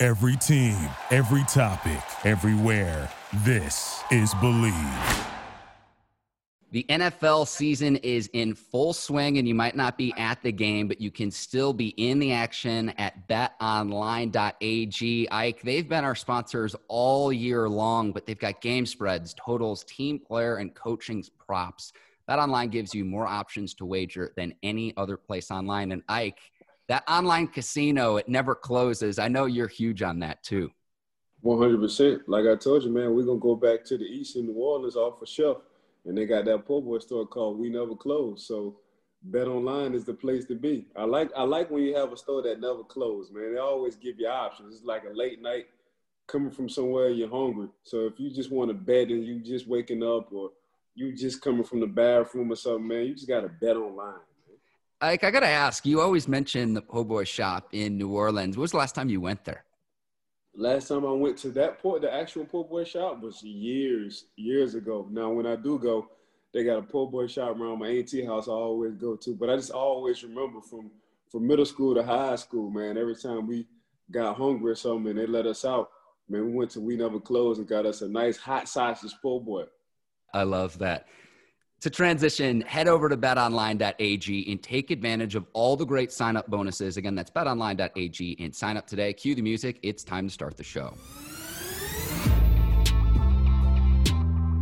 Every team, every topic, everywhere. This is Bleav. The NFL season is in full swing, and you might not be at the game, but you can still be in the action at betonline.ag. Ike, they've been our sponsors all year long, but they've got game spreads, totals, team player, and coaching's props. BetOnline gives you more options to wager than any other place online. And Ike, that online casino, it never closes. I know you're huge on that too. 100%. Like I told you, man, we're going to go back to the East in New Orleans off a shelf and they got that po' boy store called We Never Close. So Bet Online is the place to be. I like I like when you have a store that never closes, man. They always give you options. It's like a late night coming from somewhere you're hungry. So if you just want to bet and you just waking up or you just coming from the bathroom or something, man, you just got to bet online. Ike, I got to ask, you always mention the po' boy shop in New Orleans. When was the last time you went there? Last time I went to that port, the actual po' boy shop was years, years ago. Now, when I do go, they got a po' boy shop around my auntie house. I always go to, but I just always remember from from middle school to high school, man. Every time we got hungry or something, and they let us out, man, we went to We Never Close and got us a nice hot sausage po' boy. I love that to transition, head over to betonline.ag and take advantage of all the great sign up bonuses. Again, that's betonline.ag and sign up today. Cue the music. It's time to start the show.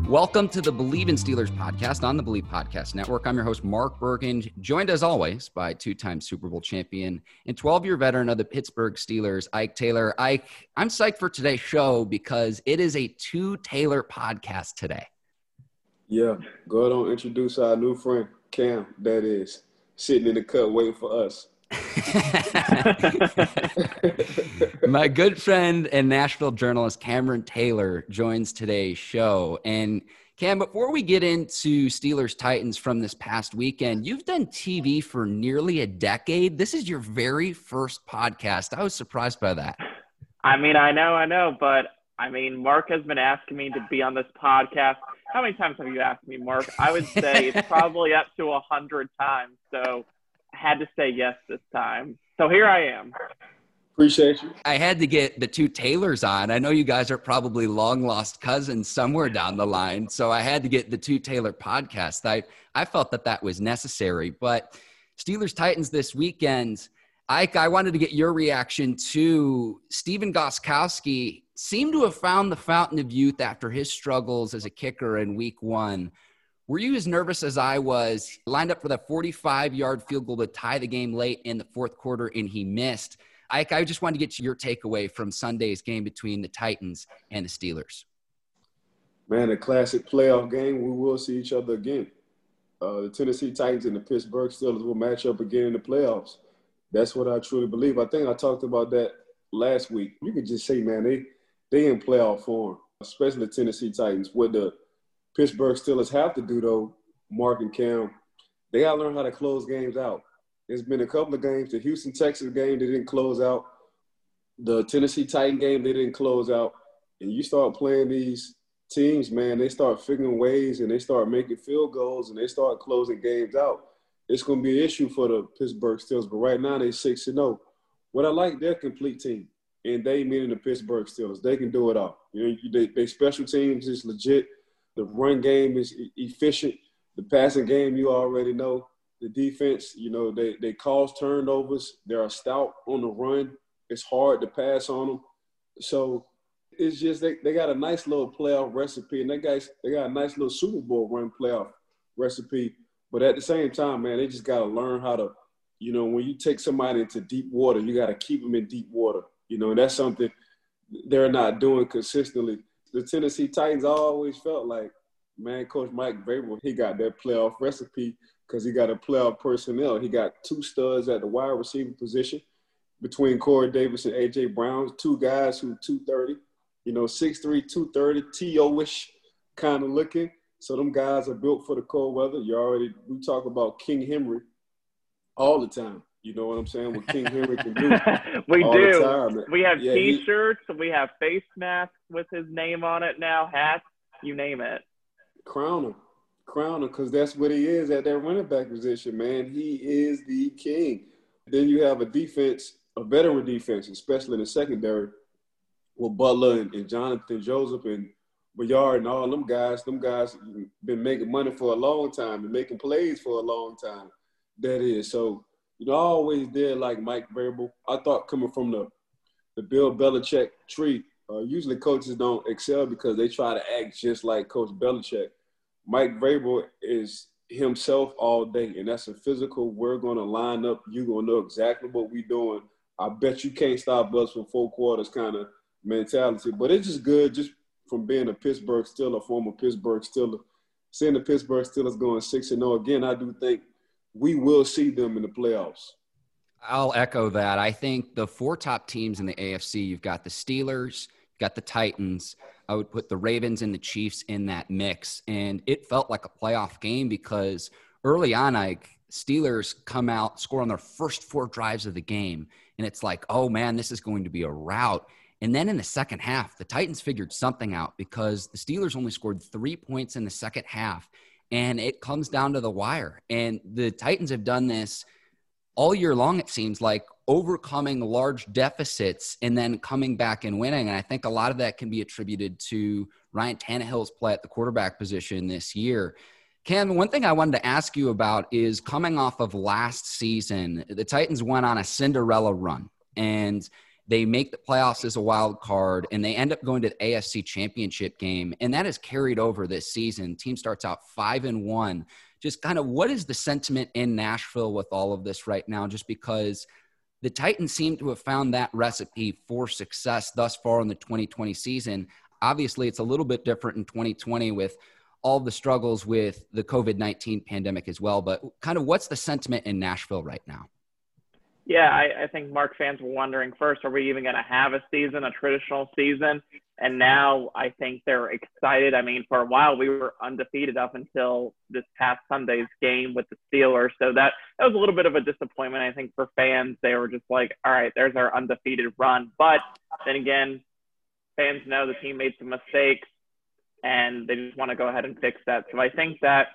Welcome to the Bleav in Steelers podcast on the Bleav Podcast Network. I'm your host, Mark Bergen, joined as always by two time Super Bowl champion and 12 year veteran of the Pittsburgh Steelers, Ike Taylor. Ike, I'm psyched for today's show because it is a two Taylor podcast today. Yeah, go ahead and introduce our new friend, Cam, that is sitting in the cut waiting for us. My good friend and Nashville journalist Cameron Taylor joins today's show. And Cam, before we get into Steelers Titans from this past weekend, you've done TV for nearly a decade. This is your very first podcast. I was surprised by that. I mean, I know, I know, but I mean, Mark has been asking me to be on this podcast how many times have you asked me, Mark? I would say it's probably up to a hundred times. So I had to say yes this time. So here I am. Appreciate you. I had to get the two Taylors on. I know you guys are probably long lost cousins somewhere down the line. So I had to get the two Taylor podcasts. I, I felt that that was necessary. But Steelers Titans this weekend, Ike, I wanted to get your reaction to Stephen Gostkowski seemed to have found the fountain of youth after his struggles as a kicker in week one. Were you as nervous as I was? Lined up for that 45 yard field goal to tie the game late in the fourth quarter, and he missed. I just wanted to get your takeaway from Sunday's game between the Titans and the Steelers. Man, a classic playoff game. We will see each other again. Uh, the Tennessee Titans and the Pittsburgh Steelers will match up again in the playoffs. That's what I truly believe. I think I talked about that last week. You could just say, man, they they in playoff form, especially the Tennessee Titans. What the Pittsburgh Steelers have to do, though, Mark and Cam, they got to learn how to close games out. There's been a couple of games, the Houston Texas game, they didn't close out. The Tennessee Titan game, they didn't close out. And you start playing these teams, man, they start figuring ways and they start making field goals and they start closing games out. It's going to be an issue for the Pittsburgh Steelers, but right now they're 6 0. What I like, their complete team and they meaning the Pittsburgh Steelers. They can do it all. You know, they, they special teams is legit. The run game is efficient. The passing game, you already know. The defense, you know, they they cause turnovers. They're stout on the run. It's hard to pass on them. So it's just they, they got a nice little playoff recipe, and they guys they got a nice little Super Bowl run playoff recipe. But at the same time, man, they just got to learn how to, you know, when you take somebody into deep water, you got to keep them in deep water. You know, and that's something they're not doing consistently. The Tennessee Titans always felt like, man, Coach Mike Vrabel, he got that playoff recipe because he got a playoff personnel. He got two studs at the wide receiver position, between Corey Davis and AJ Brown, two guys who 230, you know, 6'3", 230, T.O.-ish kind of looking. So them guys are built for the cold weather. You already we talk about King Henry all the time. You know what I'm saying? What King Henry can do. we do. We have yeah, T-shirts. He, we have face masks with his name on it now. Hats. You name it. Crown him, crown him, because that's what he is at that running back position, man. He is the king. Then you have a defense, a veteran defense, especially in the secondary, with Butler and, and Jonathan Joseph and Byard and all them guys. Them guys been making money for a long time and making plays for a long time. That is so you know, I always did like Mike Vrabel. I thought coming from the the Bill Belichick tree, uh, usually coaches don't excel because they try to act just like Coach Belichick. Mike Vrabel is himself all day, and that's a physical. We're to line up. You're going to know exactly what we're doing. I bet you can't stop us from four quarters kind of mentality. But it's just good just from being a Pittsburgh Steeler, former Pittsburgh Steeler, seeing the Pittsburgh Steelers going 6 and 0 again, I do think – we will see them in the playoffs. I'll echo that. I think the four top teams in the AFC, you've got the Steelers, you've got the Titans. I would put the Ravens and the Chiefs in that mix. And it felt like a playoff game because early on, like Steelers come out, score on their first four drives of the game. And it's like, oh man, this is going to be a rout. And then in the second half, the Titans figured something out because the Steelers only scored three points in the second half and it comes down to the wire. And the Titans have done this all year long, it seems like overcoming large deficits and then coming back and winning. And I think a lot of that can be attributed to Ryan Tannehill's play at the quarterback position this year. Cam, one thing I wanted to ask you about is coming off of last season, the Titans went on a Cinderella run. And they make the playoffs as a wild card and they end up going to the AFC championship game. And that is carried over this season. Team starts out five and one. Just kind of what is the sentiment in Nashville with all of this right now? Just because the Titans seem to have found that recipe for success thus far in the 2020 season. Obviously, it's a little bit different in 2020 with all the struggles with the COVID 19 pandemic as well. But kind of what's the sentiment in Nashville right now? Yeah, I, I think Mark fans were wondering first, are we even going to have a season, a traditional season? And now I think they're excited. I mean, for a while we were undefeated up until this past Sunday's game with the Steelers. So that, that was a little bit of a disappointment, I think, for fans. They were just like, all right, there's our undefeated run. But then again, fans know the team made some mistakes and they just want to go ahead and fix that. So I think that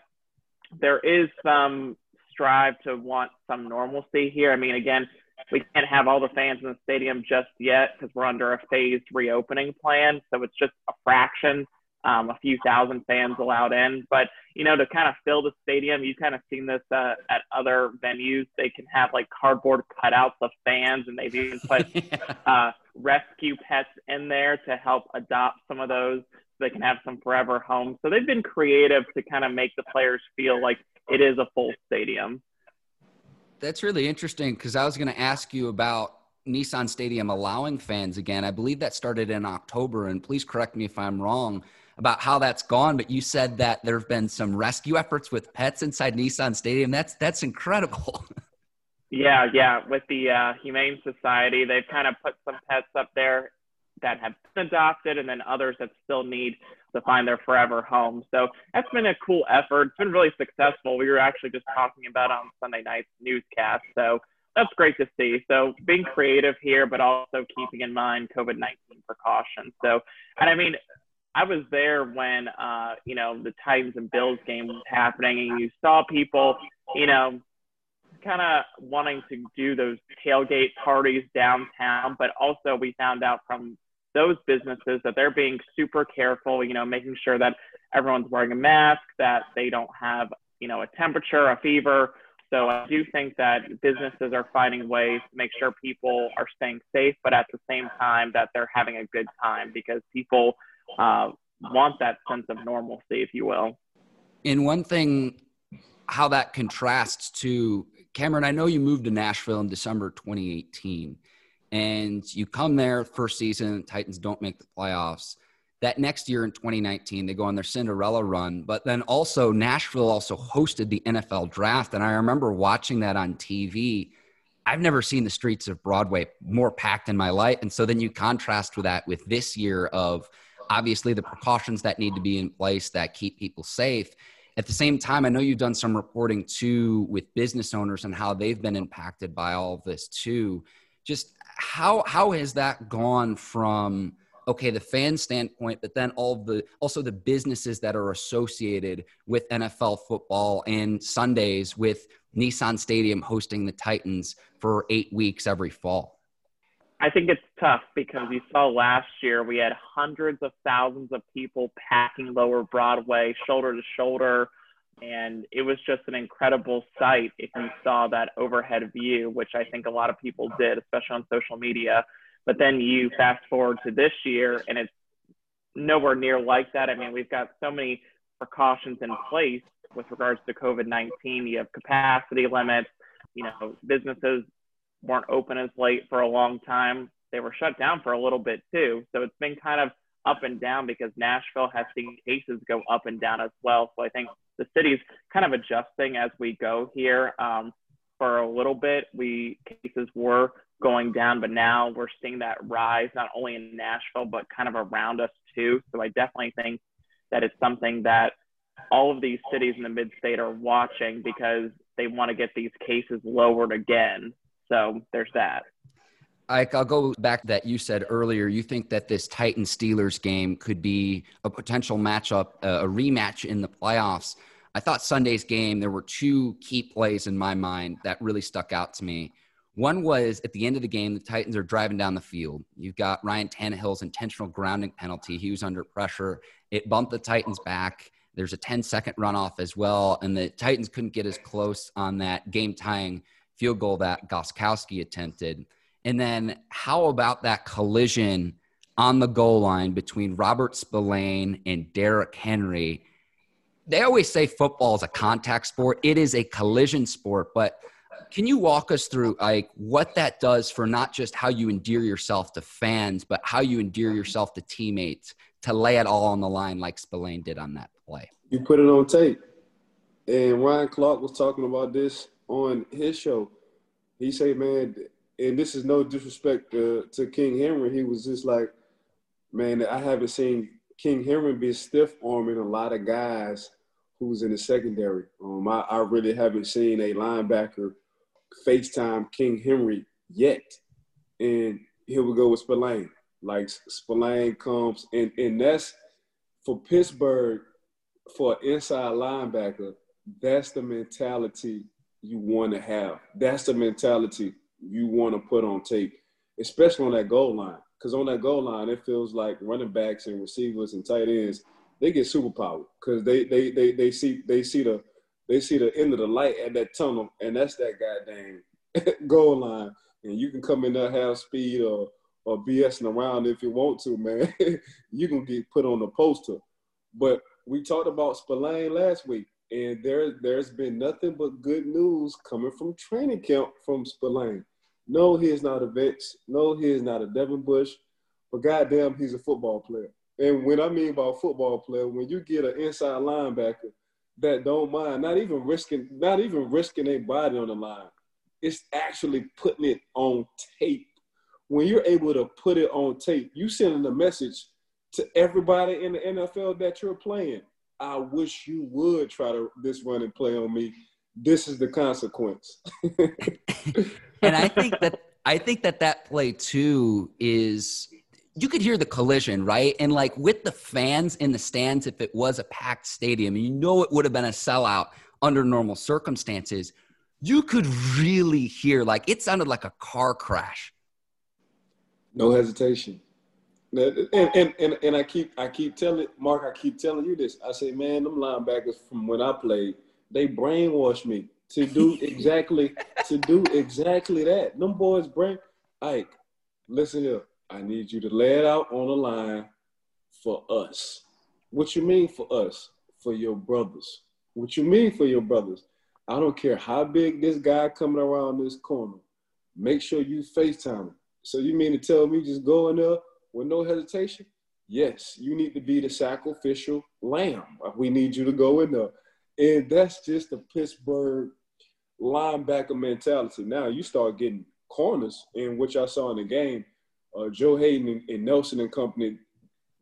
there is some strive to want some normalcy here. I mean, again, we can't have all the fans in the stadium just yet because we're under a phased reopening plan. So it's just a fraction, um, a few thousand fans allowed in. But, you know, to kind of fill the stadium, you've kind of seen this uh, at other venues. They can have like cardboard cutouts of fans and they've even put uh, rescue pets in there to help adopt some of those so they can have some forever homes. So they've been creative to kind of make the players feel like it is a full stadium. That's really interesting because I was going to ask you about Nissan Stadium allowing fans again. I believe that started in October, and please correct me if I'm wrong about how that's gone. But you said that there have been some rescue efforts with pets inside Nissan Stadium. That's that's incredible. yeah, yeah. With the uh, Humane Society, they've kind of put some pets up there that have been adopted, and then others that still need to find their forever home. So that's been a cool effort. It's been really successful. We were actually just talking about on Sunday night's newscast. So that's great to see. So being creative here, but also keeping in mind COVID 19 precautions. So, and I mean, I was there when, uh, you know, the Titans and Bills game was happening, and you saw people, you know, kind of wanting to do those tailgate parties downtown, but also we found out from those businesses that they're being super careful, you know, making sure that everyone's wearing a mask, that they don't have, you know, a temperature, a fever. So I do think that businesses are finding ways to make sure people are staying safe, but at the same time that they're having a good time because people uh, want that sense of normalcy, if you will. And one thing, how that contrasts to Cameron, I know you moved to Nashville in December 2018 and you come there first season, Titans don't make the playoffs. That next year in 2019, they go on their Cinderella run, but then also Nashville also hosted the NFL draft. And I remember watching that on TV. I've never seen the streets of Broadway more packed in my life. And so then you contrast with that with this year of obviously the precautions that need to be in place that keep people safe. At the same time, I know you've done some reporting too with business owners and how they've been impacted by all of this too. Just how how has that gone from okay the fan standpoint but then all the also the businesses that are associated with NFL football and Sundays with Nissan Stadium hosting the Titans for 8 weeks every fall? I think it's tough because you saw last year we had hundreds of thousands of people packing lower Broadway shoulder to shoulder and it was just an incredible sight if you saw that overhead view, which I think a lot of people did, especially on social media. But then you fast forward to this year, and it's nowhere near like that. I mean, we've got so many precautions in place with regards to COVID 19. You have capacity limits, you know, businesses weren't open as late for a long time. They were shut down for a little bit too. So it's been kind of up and down because Nashville has seen cases go up and down as well. So I think the city's kind of adjusting as we go here. Um, for a little bit, we cases were going down, but now we're seeing that rise not only in Nashville but kind of around us too. So I definitely think that it's something that all of these cities in the mid-state are watching because they want to get these cases lowered again. So there's that. Ike, I'll go back to that you said earlier. You think that this Titan Steelers game could be a potential matchup, uh, a rematch in the playoffs. I thought Sunday's game, there were two key plays in my mind that really stuck out to me. One was at the end of the game, the Titans are driving down the field. You've got Ryan Tannehill's intentional grounding penalty. He was under pressure. It bumped the Titans back. There's a 10 second runoff as well. And the Titans couldn't get as close on that game tying field goal that Gostkowski attempted. And then how about that collision on the goal line between Robert Spillane and Derrick Henry? They always say football is a contact sport. It is a collision sport, but can you walk us through like what that does for not just how you endear yourself to fans, but how you endear yourself to teammates to lay it all on the line like Spillane did on that play? You put it on tape. And Ryan Clark was talking about this on his show. He said, man, and this is no disrespect to, King Henry. He was just like, man, I haven't seen King Henry be stiff arming a lot of guys who's in the secondary. Um, I, I really haven't seen a linebacker FaceTime King Henry yet. And here we go with Spillane. Like Spillane comes, and, and that's for Pittsburgh, for an inside linebacker, that's the mentality you want to have. That's the mentality you want to put on tape, especially on that goal line. Because on that goal line, it feels like running backs and receivers and tight ends they get superpower because they, they they they see they see the they see the end of the light at that tunnel, and that's that goddamn goal line. And you can come in there half speed or or BSing around if you want to, man. you can get put on the poster. But we talked about Spillane last week, and there there's been nothing but good news coming from training camp from Spillane. No, he is not a Vince. No, he is not a Devin Bush. But goddamn, he's a football player. And when I mean by football player, when you get an inside linebacker that don't mind, not even risking, not even risking their body on the line, it's actually putting it on tape. When you're able to put it on tape, you sending a message to everybody in the NFL that you're playing. I wish you would try to this run and play on me. This is the consequence. and I think that I think that that play too is you could hear the collision, right? And like with the fans in the stands, if it was a packed stadium, you know it would have been a sellout under normal circumstances. You could really hear like it sounded like a car crash. No hesitation. And, and, and, and I keep I keep telling Mark, I keep telling you this. I say, man, them linebackers from when I played, they brainwashed me to do exactly to do exactly that. Them boys brain Ike, listen here. I need you to lay it out on the line for us. What you mean for us? For your brothers. What you mean for your brothers? I don't care how big this guy coming around this corner. Make sure you FaceTime him. So you mean to tell me just go in there with no hesitation? Yes, you need to be the sacrificial lamb. We need you to go in there. And that's just the Pittsburgh linebacker mentality. Now you start getting corners, and what y'all saw in the game, uh, Joe Haden and, and, Nelson and company,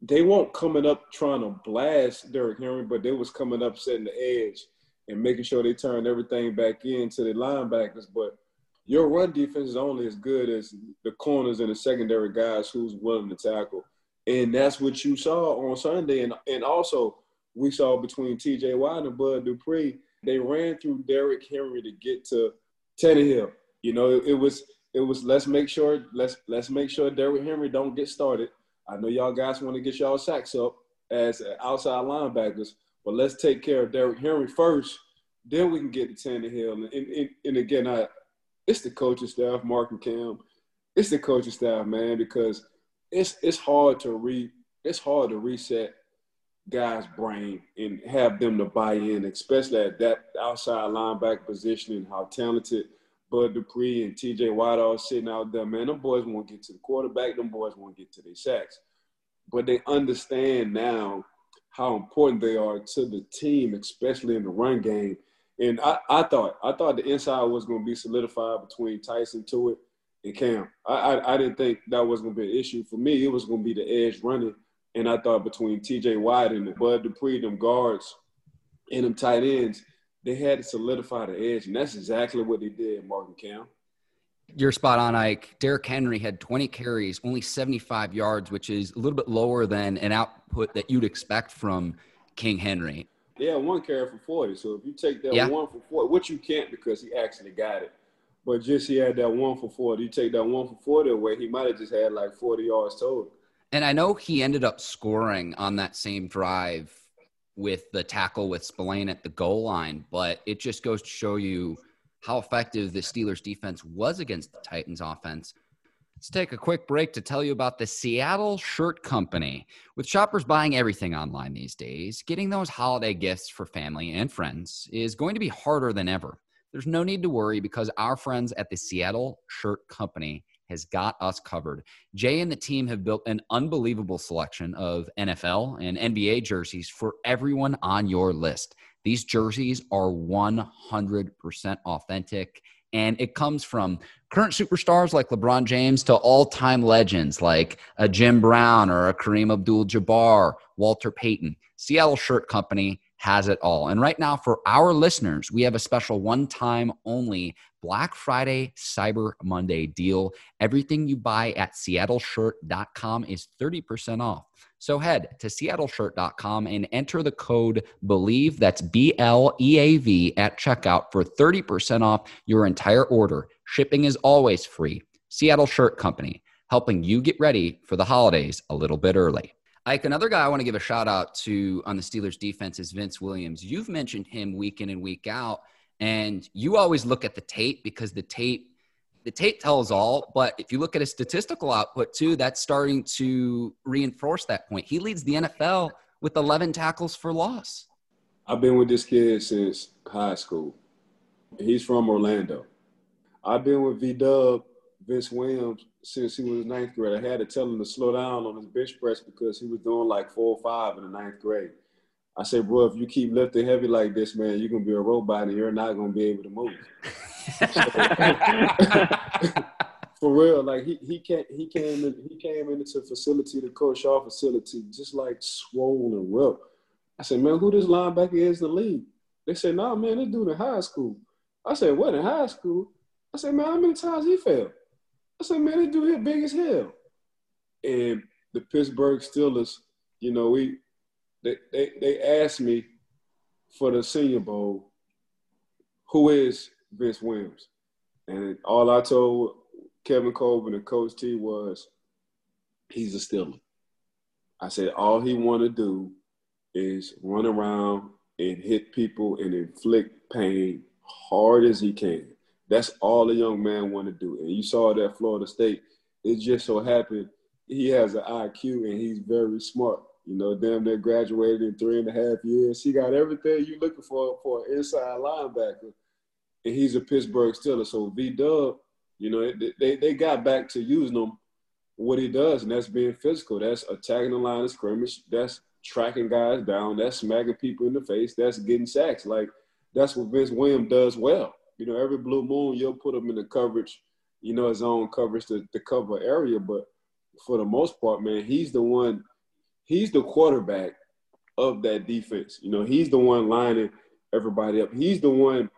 they weren't coming up trying to blast Derrick Henry, but they was coming up setting the edge and making sure they turned everything back into the linebackers. But your run defense is only as good as the corners and the secondary guys who's willing to tackle. And that's what you saw on Sunday. And and also we saw between TJ Watt and Bud Dupree, they ran through Derrick Henry to get to Tannehill. You know, it, it was it was let's make sure let's let's make sure Derrick Henry don't get started. I know y'all guys want to get y'all sacks up as outside linebackers, but let's take care of Derrick Henry first. Then we can get to Tannehill. And, and, and again, I it's the coaching staff, Mark and Cam. It's the coaching staff, man, because it's it's hard to re it's hard to reset guys' brain and have them to buy in, especially at that outside linebacker position and how talented Bud Dupree and TJ Watt are sitting out there. Man, them boys won't get to the quarterback. Them boys won't get to their sacks. But they understand now how important they are to the team, especially in the run game. And I, I thought I thought the inside was going to be solidified between Tyson Tuitt and Cam. I, I, I didn't think that was going to be an issue for me. It was going to be the edge running, and I thought between T.J. Watt and the Bud Dupree, them guards, and them tight ends, they had to solidify the edge, and that's exactly what they did, Martin Cam. You're spot on, Ike. Derrick Henry had 20 carries, only 75 yards, which is a little bit lower than an output that you'd expect from King Henry. Yeah, one carry for 40. So if you take that yeah. one for 40, which you can't because he actually got it, but just he had that one for 40. You take that one for 40 away, he might have just had like 40 yards total. And I know he ended up scoring on that same drive with the tackle with Spillane at the goal line, but it just goes to show you how effective the Steelers defense was against the Titans offense. Let's take a quick break to tell you about the Seattle Shirt Company. With shoppers buying everything online these days, getting those holiday gifts for family and friends is going to be harder than ever. There's no need to worry because our friends at the Seattle Shirt Company has got us covered. Jay and the team have built an unbelievable selection of NFL and NBA jerseys for everyone on your list. These jerseys are 100% authentic and it comes from current superstars like LeBron James to all time legends like a Jim Brown or a Kareem Abdul Jabbar, Walter Payton. Seattle Shirt Company has it all. And right now, for our listeners, we have a special one time only Black Friday Cyber Monday deal. Everything you buy at seattleshirt.com is 30% off. So head to seattleshirt.com and enter the code BLEAV, that's B L E A V, at checkout for 30% off your entire order. Shipping is always free. Seattle Shirt Company, helping you get ready for the holidays a little bit early. Ike, another guy I want to give a shout out to on the Steelers defense is Vince Williams. You've mentioned him week in and week out, and you always look at the tape because the tape the tape tells all, but if you look at his statistical output too, that's starting to reinforce that point. He leads the NFL with 11 tackles for loss. I've been with this kid since high school. He's from Orlando. I've been with V Dub, Vince Williams, since he was ninth grade. I had to tell him to slow down on his bench press because he was doing like four or five in the ninth grade. I said, bro, if you keep lifting heavy like this, man, you're gonna be a robot and you're not gonna be able to move. for real, like he he came he came in he came into facility, the coach our facility, just like swollen and ripped. I said, man, who this linebacker is in the league? They said, nah, man, this dude in high school. I said, what in high school? I said, man, how many times he fell? I said, man, this dude here big as hell. And the Pittsburgh Steelers, you know, we they, they, asked me for the Senior Bowl, who is Vince Williams? And all I told Kevin Colbert and Coach T was, he's a Steeler. I said all he want to do is run around and hit people and inflict pain hard as he can. That's all a young man want to do. And you saw that Florida State. It just so happened he has an IQ and he's very smart. You know, damn near graduated in three and a half years. He got everything you looking for for an inside linebacker. And he's a Pittsburgh Steeler. So V Dub, you know, they, they got back to using him what he does, and that's being physical. That's attacking the line of scrimmage. That's tracking guys down. That's smacking people in the face. That's getting sacks. Like that's what Vince Williams does well. You know, every blue moon you'll put him in the coverage, you know, his own coverage to, to cover area. But for the most part, man, he's the one, he's the quarterback of that defense. You know, he's the one lining everybody up. He's the one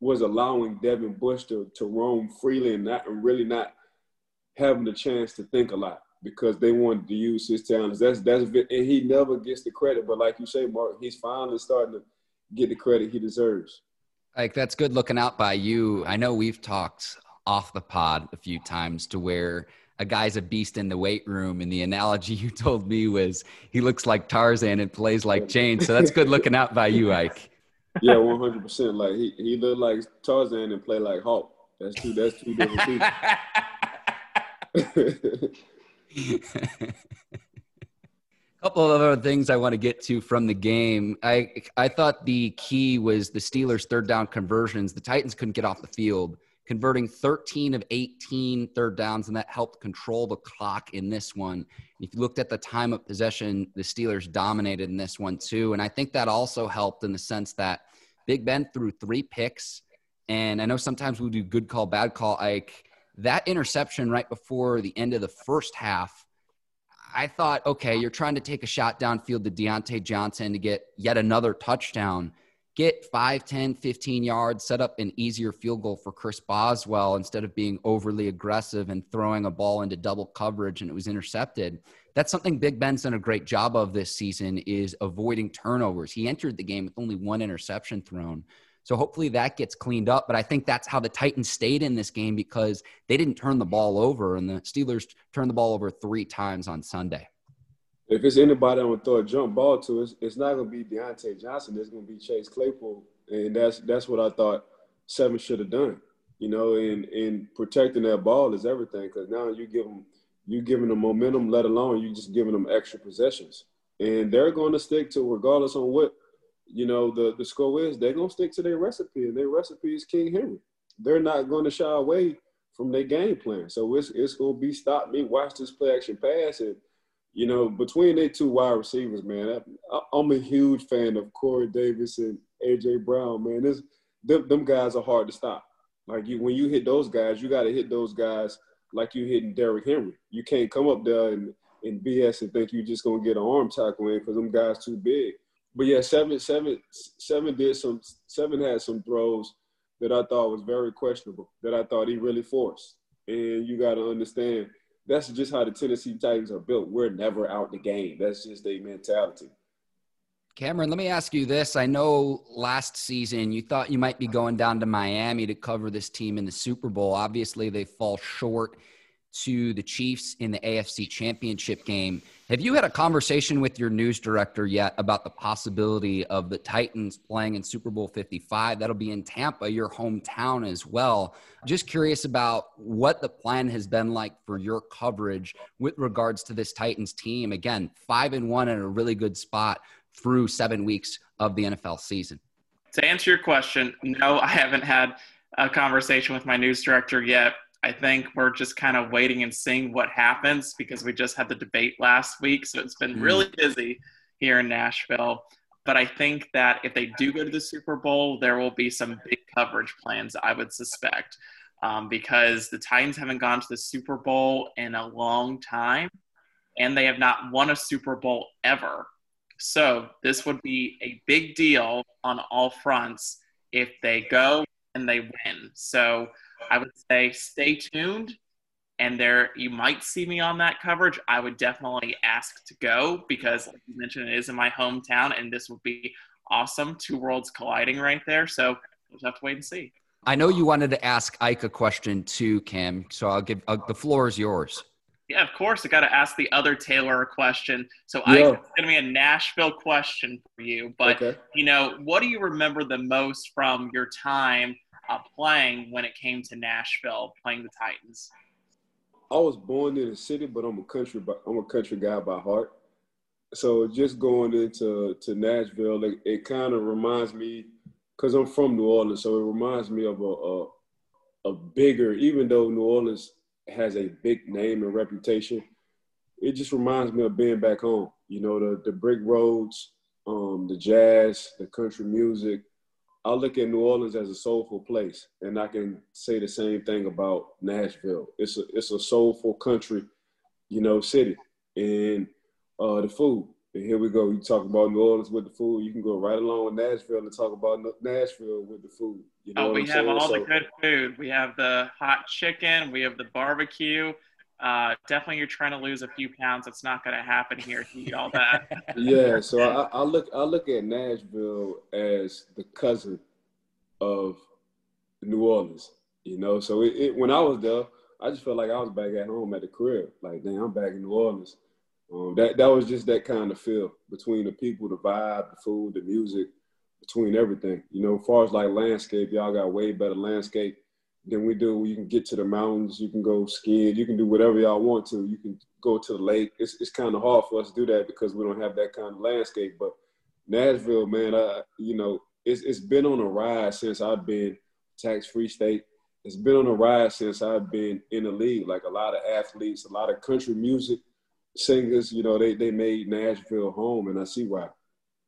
was allowing Devin Bush to, to roam freely and not and really not having the chance to think a lot because they wanted to use his talents. That's that's and he never gets the credit. But like you say, Mark, he's finally starting to get the credit he deserves. Like that's good looking out by you. I know we've talked off the pod a few times to where a guy's a beast in the weight room, and the analogy you told me was he looks like Tarzan and plays like Jane. So that's good looking out by you, Ike. Yeah, one hundred percent. Like he he looked like Tarzan and play like Hulk. That's two. That's two different people. couple of other things I want to get to from the game. I I thought the key was the Steelers' third down conversions. The Titans couldn't get off the field, converting 13 of 18 third downs, and that helped control the clock in this one. If you looked at the time of possession, the Steelers dominated in this one too, and I think that also helped in the sense that Big Ben threw three picks, and I know sometimes we do good call, bad call. Ike that interception right before the end of the first half I thought, okay, you're trying to take a shot downfield to Diontae Johnson to get yet another touchdown. Get 5, 10, 15 yards, set up an easier field goal for Chris Boswell instead of being overly aggressive and throwing a ball into double coverage and it was intercepted. That's something Big Ben's done a great job of this season is avoiding turnovers. He entered the game with only one interception thrown. So hopefully that gets cleaned up. But I think that's how the Titans stayed in this game because they didn't turn the ball over, and the Steelers turned the ball over three times on Sunday. If it's anybody I'm gonna throw a jump ball to, it's, it's not gonna be Diontae Johnson. It's gonna be Chase Claypool, and that's that's what I thought Seven should have done. You know, and in protecting that ball is everything because now you give them you giving them momentum, let alone you just giving them extra possessions, and they're going to stick to regardless on what you know, the, the score is they're to stick to their recipe, and their recipe is King Henry. They're not going to shy away from their game plan. So it's, it's to be stop me, watch this play action pass. And, you know, between their two wide receivers, man, I, I'm a huge fan of Corey Davis and A.J. Brown, man. This, them, them guys are hard to stop. Like, you, when you hit those guys, you got to hit those guys like you hitting Derrick Henry. You can't come up there and, and BS and think you're just going to get an arm tackle in because them guys too big but yeah, seven, seven, seven did some. Seven had some throws that I thought was very questionable. That I thought he really forced. And you got to understand that's just how the Tennessee Titans are built. We're never out the game. That's just their mentality. Cameron, let me ask you this. I know last season you thought you might be going down to Miami to cover this team in the Super Bowl. Obviously, they fall short to the Chiefs in the AFC Championship game. Have you had a conversation with your news director yet about the possibility of the Titans playing in Super Bowl 55? That'll be in Tampa, your hometown as well. Just curious about what the plan has been like for your coverage with regards to this Titans team. Again, five and one in a really good spot through seven weeks of the NFL season. To answer your question, no, I haven't had a conversation with my news director yet. I think we're just kind of waiting and seeing what happens because we just had the debate last week. So it's been mm. really busy here in Nashville. But I think that if they do go to the Super Bowl, there will be some big coverage plans, I would suspect, um, because the Titans haven't gone to the Super Bowl in a long time and they have not won a Super Bowl ever. So this would be a big deal on all fronts if they go and they win. So I would say stay tuned. And there, you might see me on that coverage. I would definitely ask to go because, like you mentioned, it is in my hometown, and this would be awesome. Two worlds colliding right there. So we'll have to wait and see. I know you wanted to ask Ike a question too, Cam. So I'll give uh, the floor is yours. Yeah, of course. I got to ask the other Taylor a question. So yeah. I, it's going to be a Nashville question for you. But okay. you know, what do you remember the most from your time uh, playing when it came to Nashville, playing the Titans? I was born in the city, but I'm a country. I'm a country guy by heart. So just going into to Nashville, it, it kind of reminds me, because I'm from New Orleans, so it reminds me of a, a a bigger. Even though New Orleans has a big name and reputation, it just reminds me of being back home. You know, the the brick roads, um, the jazz, the country music, I look at New Orleans as a soulful place, and I can say the same thing about Nashville. It's a it's a soulful country, you know, city, and uh, the food. And here we go. You talk about New Orleans with the food. You can go right along with Nashville and talk about Nashville with the food. You know oh, we have saying? all so, the good food. We have the hot chicken. We have the barbecue. Uh, definitely, you're trying to lose a few pounds. It's not going to happen here to eat all that. yeah, so I, I, look I look at Nashville as the cousin of New Orleans. You know, so it, it, when I was there, I just felt like I was back at home at the crib. Like, damn, I'm back in New Orleans. Um, that that was just that kind of feel between the people, the vibe, the food, the music, between everything. You know, as far as like landscape, y'all got way better landscape than we do. You can get to the mountains, you can go skiing, you can do whatever y'all want to. You can go to the lake. It's it's kind of hard for us to do that because we don't have that kind of landscape. But Nashville, man, I you know, it's it's been on a ride since I've been tax free state. It's been on a ride since I've been in the league. Like a lot of athletes, a lot of country music singers, you know, they they made Nashville home, and I see why.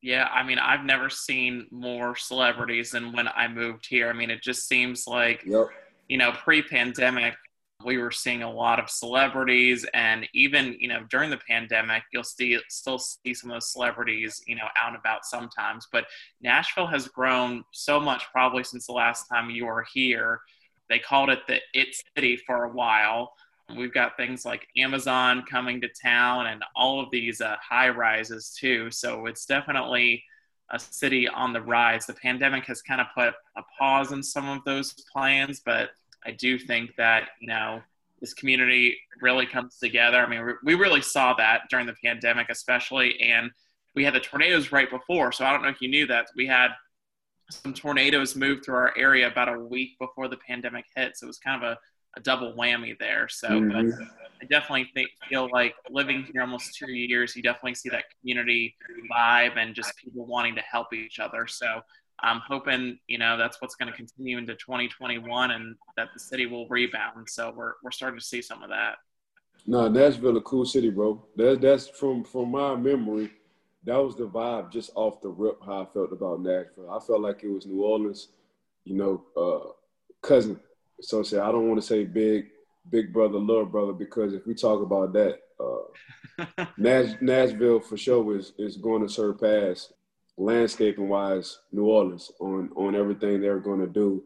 Yeah, I mean, I've never seen more celebrities than when I moved here. I mean, it just seems like yep you know, pre-pandemic, we were seeing a lot of celebrities, and even you know during the pandemic, you'll see still see some of those celebrities, you know, out and about sometimes. But Nashville has grown so much, probably since the last time you were here. They called it the It City for a while. We've got things like Amazon coming to town and all of these uh, high rises too. So it's definitely a city on the rise. The pandemic has kind of put a pause in some of those plans, but I do think that, you know, this community really comes together. I mean, we really saw that during the pandemic, especially, and we had the tornadoes right before. So I don't know if you knew that we had some tornadoes move through our area about a week before the pandemic hit. So it was kind of a, a double whammy there. So mm-hmm. I definitely think, feel like living here almost two years, you definitely see that community vibe and just people wanting to help each other. So I'm hoping, you know, that's what's going to continue into 2021 and that the city will rebound. So we're, we're starting to see some of that. No, Nashville a cool city, bro. That, that's from, from my memory. That was the vibe just off the rip, how I felt about Nashville. I felt like it was New Orleans, you know, uh, cousin. So say I don't want to say big, big brother, little brother, because if we talk about that, uh, Nash, Nashville for sure is is going to surpass landscaping wise New Orleans on on everything they're going to do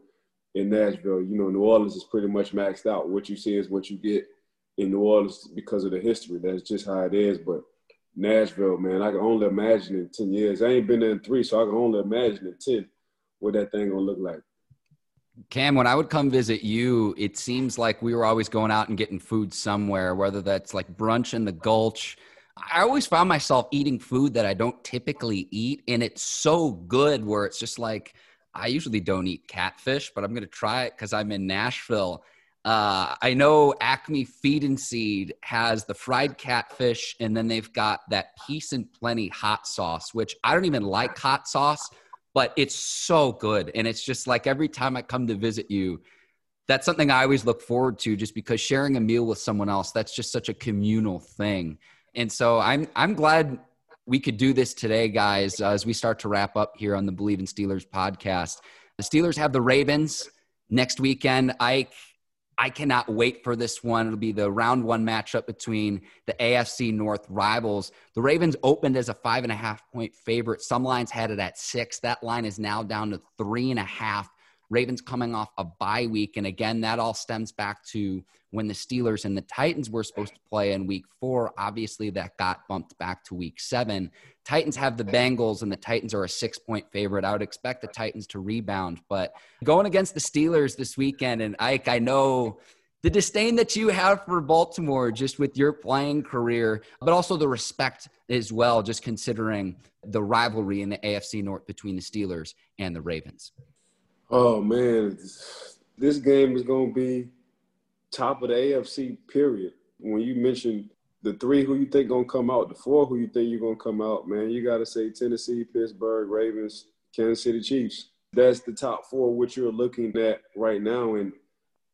in Nashville. You know, New Orleans is pretty much maxed out. What you see is what you get in New Orleans because of the history. That's just how it is. But Nashville, man, I can only imagine in 10 years. I ain't been there in three, so I can only imagine in 10 what that thing gonna look like. Cam, when I would come visit you, it seems like we were always going out and getting food somewhere, whether that's like brunch in the Gulch. I always found myself eating food that I don't typically eat, and it's so good where it's just like, I usually don't eat catfish, but I'm going to try it because I'm in Nashville. Uh, I know Acme Feed and Seed has the fried catfish, and then they've got that Peace and Plenty hot sauce, which I don't even like hot sauce but it's so good. And it's just like every time I come to visit you, that's something I always look forward to just because sharing a meal with someone else, that's just such a communal thing. And so I'm I'm glad we could do this today, guys, uh, as we start to wrap up here on the Bleav in Steelers podcast. The Steelers have the Ravens next weekend. I I cannot wait for this one. It'll be the round one matchup between the AFC North rivals. The Ravens opened as a five and a half point favorite. Some lines had it at six. That line is now down to three and a half. Ravens coming off a bye week. And again, that all stems back to when the Steelers and the Titans were supposed to play in week four. Obviously, that got bumped back to week seven. Titans have the Bengals, and the Titans are a six point favorite. I would expect the Titans to rebound. But going against the Steelers this weekend, and Ike, I know the disdain that you have for Baltimore just with your playing career, but also the respect as well, just considering the rivalry in the AFC North between the Steelers and the Ravens. Oh man, this game is going to be top of the AFC. Period. When you mention the three who you think gonna come out, the four who you think you're gonna come out, man, you got to say Tennessee, Pittsburgh, Ravens, Kansas City Chiefs. That's the top four which you're looking at right now, and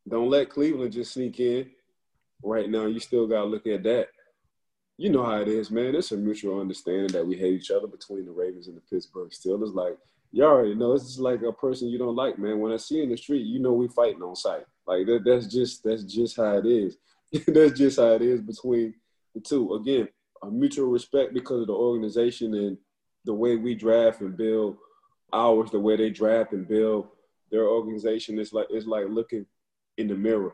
don't let Cleveland just sneak in. Right now, you still got to look at that. You know how it is, man. It's a mutual understanding that we hate each other between the Ravens and the Pittsburgh Steelers. Like you already know it's just like a person you don't like, man. When I see in the street, you know we fighting on sight. Like that, that's just that's just how it is. that's just how it is between the two. Again, a mutual respect because of the organization and the way we draft and build ours, the way they draft and build their organization. It's like it's like looking in the mirror.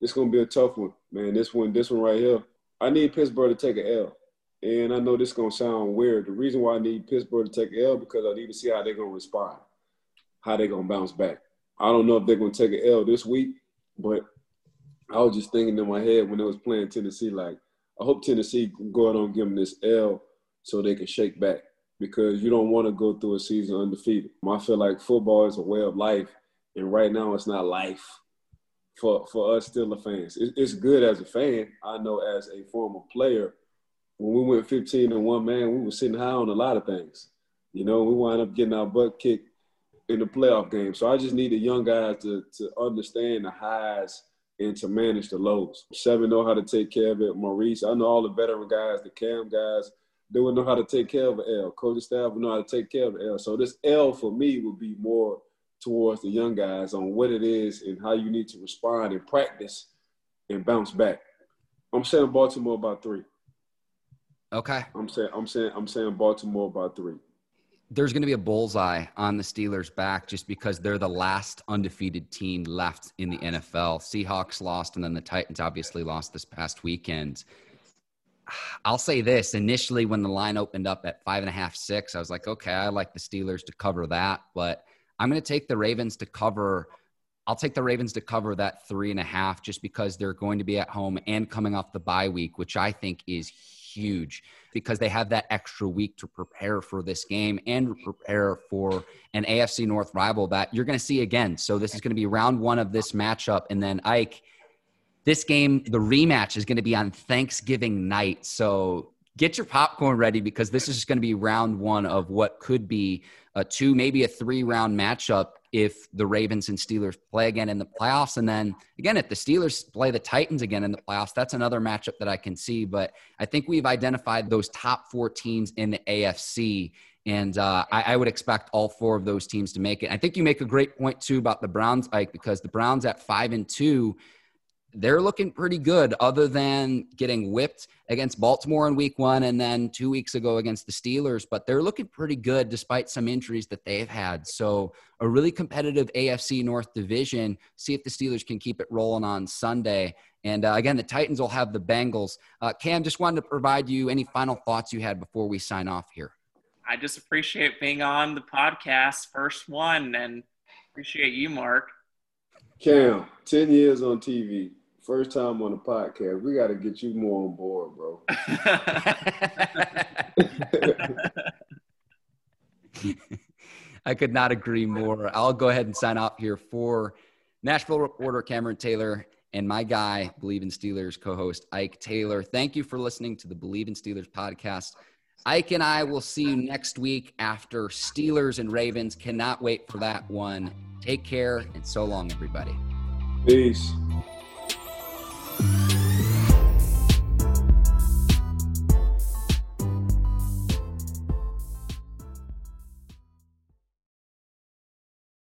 It's gonna be a tough one, man. This one, this one right here. I need Pittsburgh to take an L. And I know this is gonna sound weird. The reason why I need Pittsburgh to take L because I need to see how they're gonna respond, how they're gonna bounce back. I don't know if they're gonna take an L this week, but I was just thinking in my head when they was playing Tennessee, like I hope Tennessee can go out and give them this L so they can shake back because you don't want to go through a season undefeated. I feel like football is a way of life, and right now it's not life for for us Steeler fans. it's good as a fan. I know as a former player, when we went 15 and one man, we were sitting high on a lot of things. You know, we wind up getting our butt kicked in the playoff game. So I just need the young guys to to understand the highs and to manage the lows. Seven know how to take care of it. Maurice, I know all the veteran guys, the cam guys, they would know how to take care of an L. Coaching staff would know how to take care of an L. So this L for me would be more towards the young guys on what it is and how you need to respond and practice and bounce back. I'm saying Baltimore about three. Okay. I'm saying I'm saying I'm saying Baltimore by three there's going to be a bullseye on the Steelers' back just because they're the last undefeated team left in the NFL. Seahawks lost, and then the Titans obviously lost this past weekend. I'll say this initially, when the line opened up at five and a half, six, I was like, okay, I like the Steelers to cover that, but I'm going to take the Ravens to cover. I'll take the Ravens to cover that three and a half just because they're going to be at home and coming off the bye week, which I think is huge because they have that extra week to prepare for this game and prepare for an AFC North rival that you're going to see again. So this is going to be round one of this matchup. And then Ike, this game, the rematch is going to be on Thanksgiving night. So get your popcorn ready because this is going to be round one of what could be a two, maybe a three round matchup if the Ravens and Steelers play again in the playoffs. And then again, if the Steelers play the Titans again in the playoffs, that's another matchup that I can see. But I think we've identified those top four teams in the AFC. And uh, I, I, would expect all four of those teams to make it. I think you make a great point too about the Browns, Ike, because the Browns at five and two they're looking pretty good other than getting whipped against Baltimore in week one and then two weeks ago against the Steelers. But they're looking pretty good despite some injuries that they've had. So, a really competitive AFC North division. See if the Steelers can keep it rolling on Sunday. And uh, again, the Titans will have the Bengals. Uh, Cam, just wanted to provide you any final thoughts you had before we sign off here. I just appreciate being on the podcast, first one, and appreciate you, Mark. Cam, 10 years on TV, First time on the podcast. We got to get you more on board, bro. I could not agree more. I'll go ahead and sign off here for Nashville reporter Cameron Taylor and my guy, Bleav in Steelers co host Ike Taylor. Thank you for listening to the Bleav in Steelers podcast. Ike and I will see you next week after Steelers and Ravens. Cannot wait for that one. Take care and so long, everybody. Peace.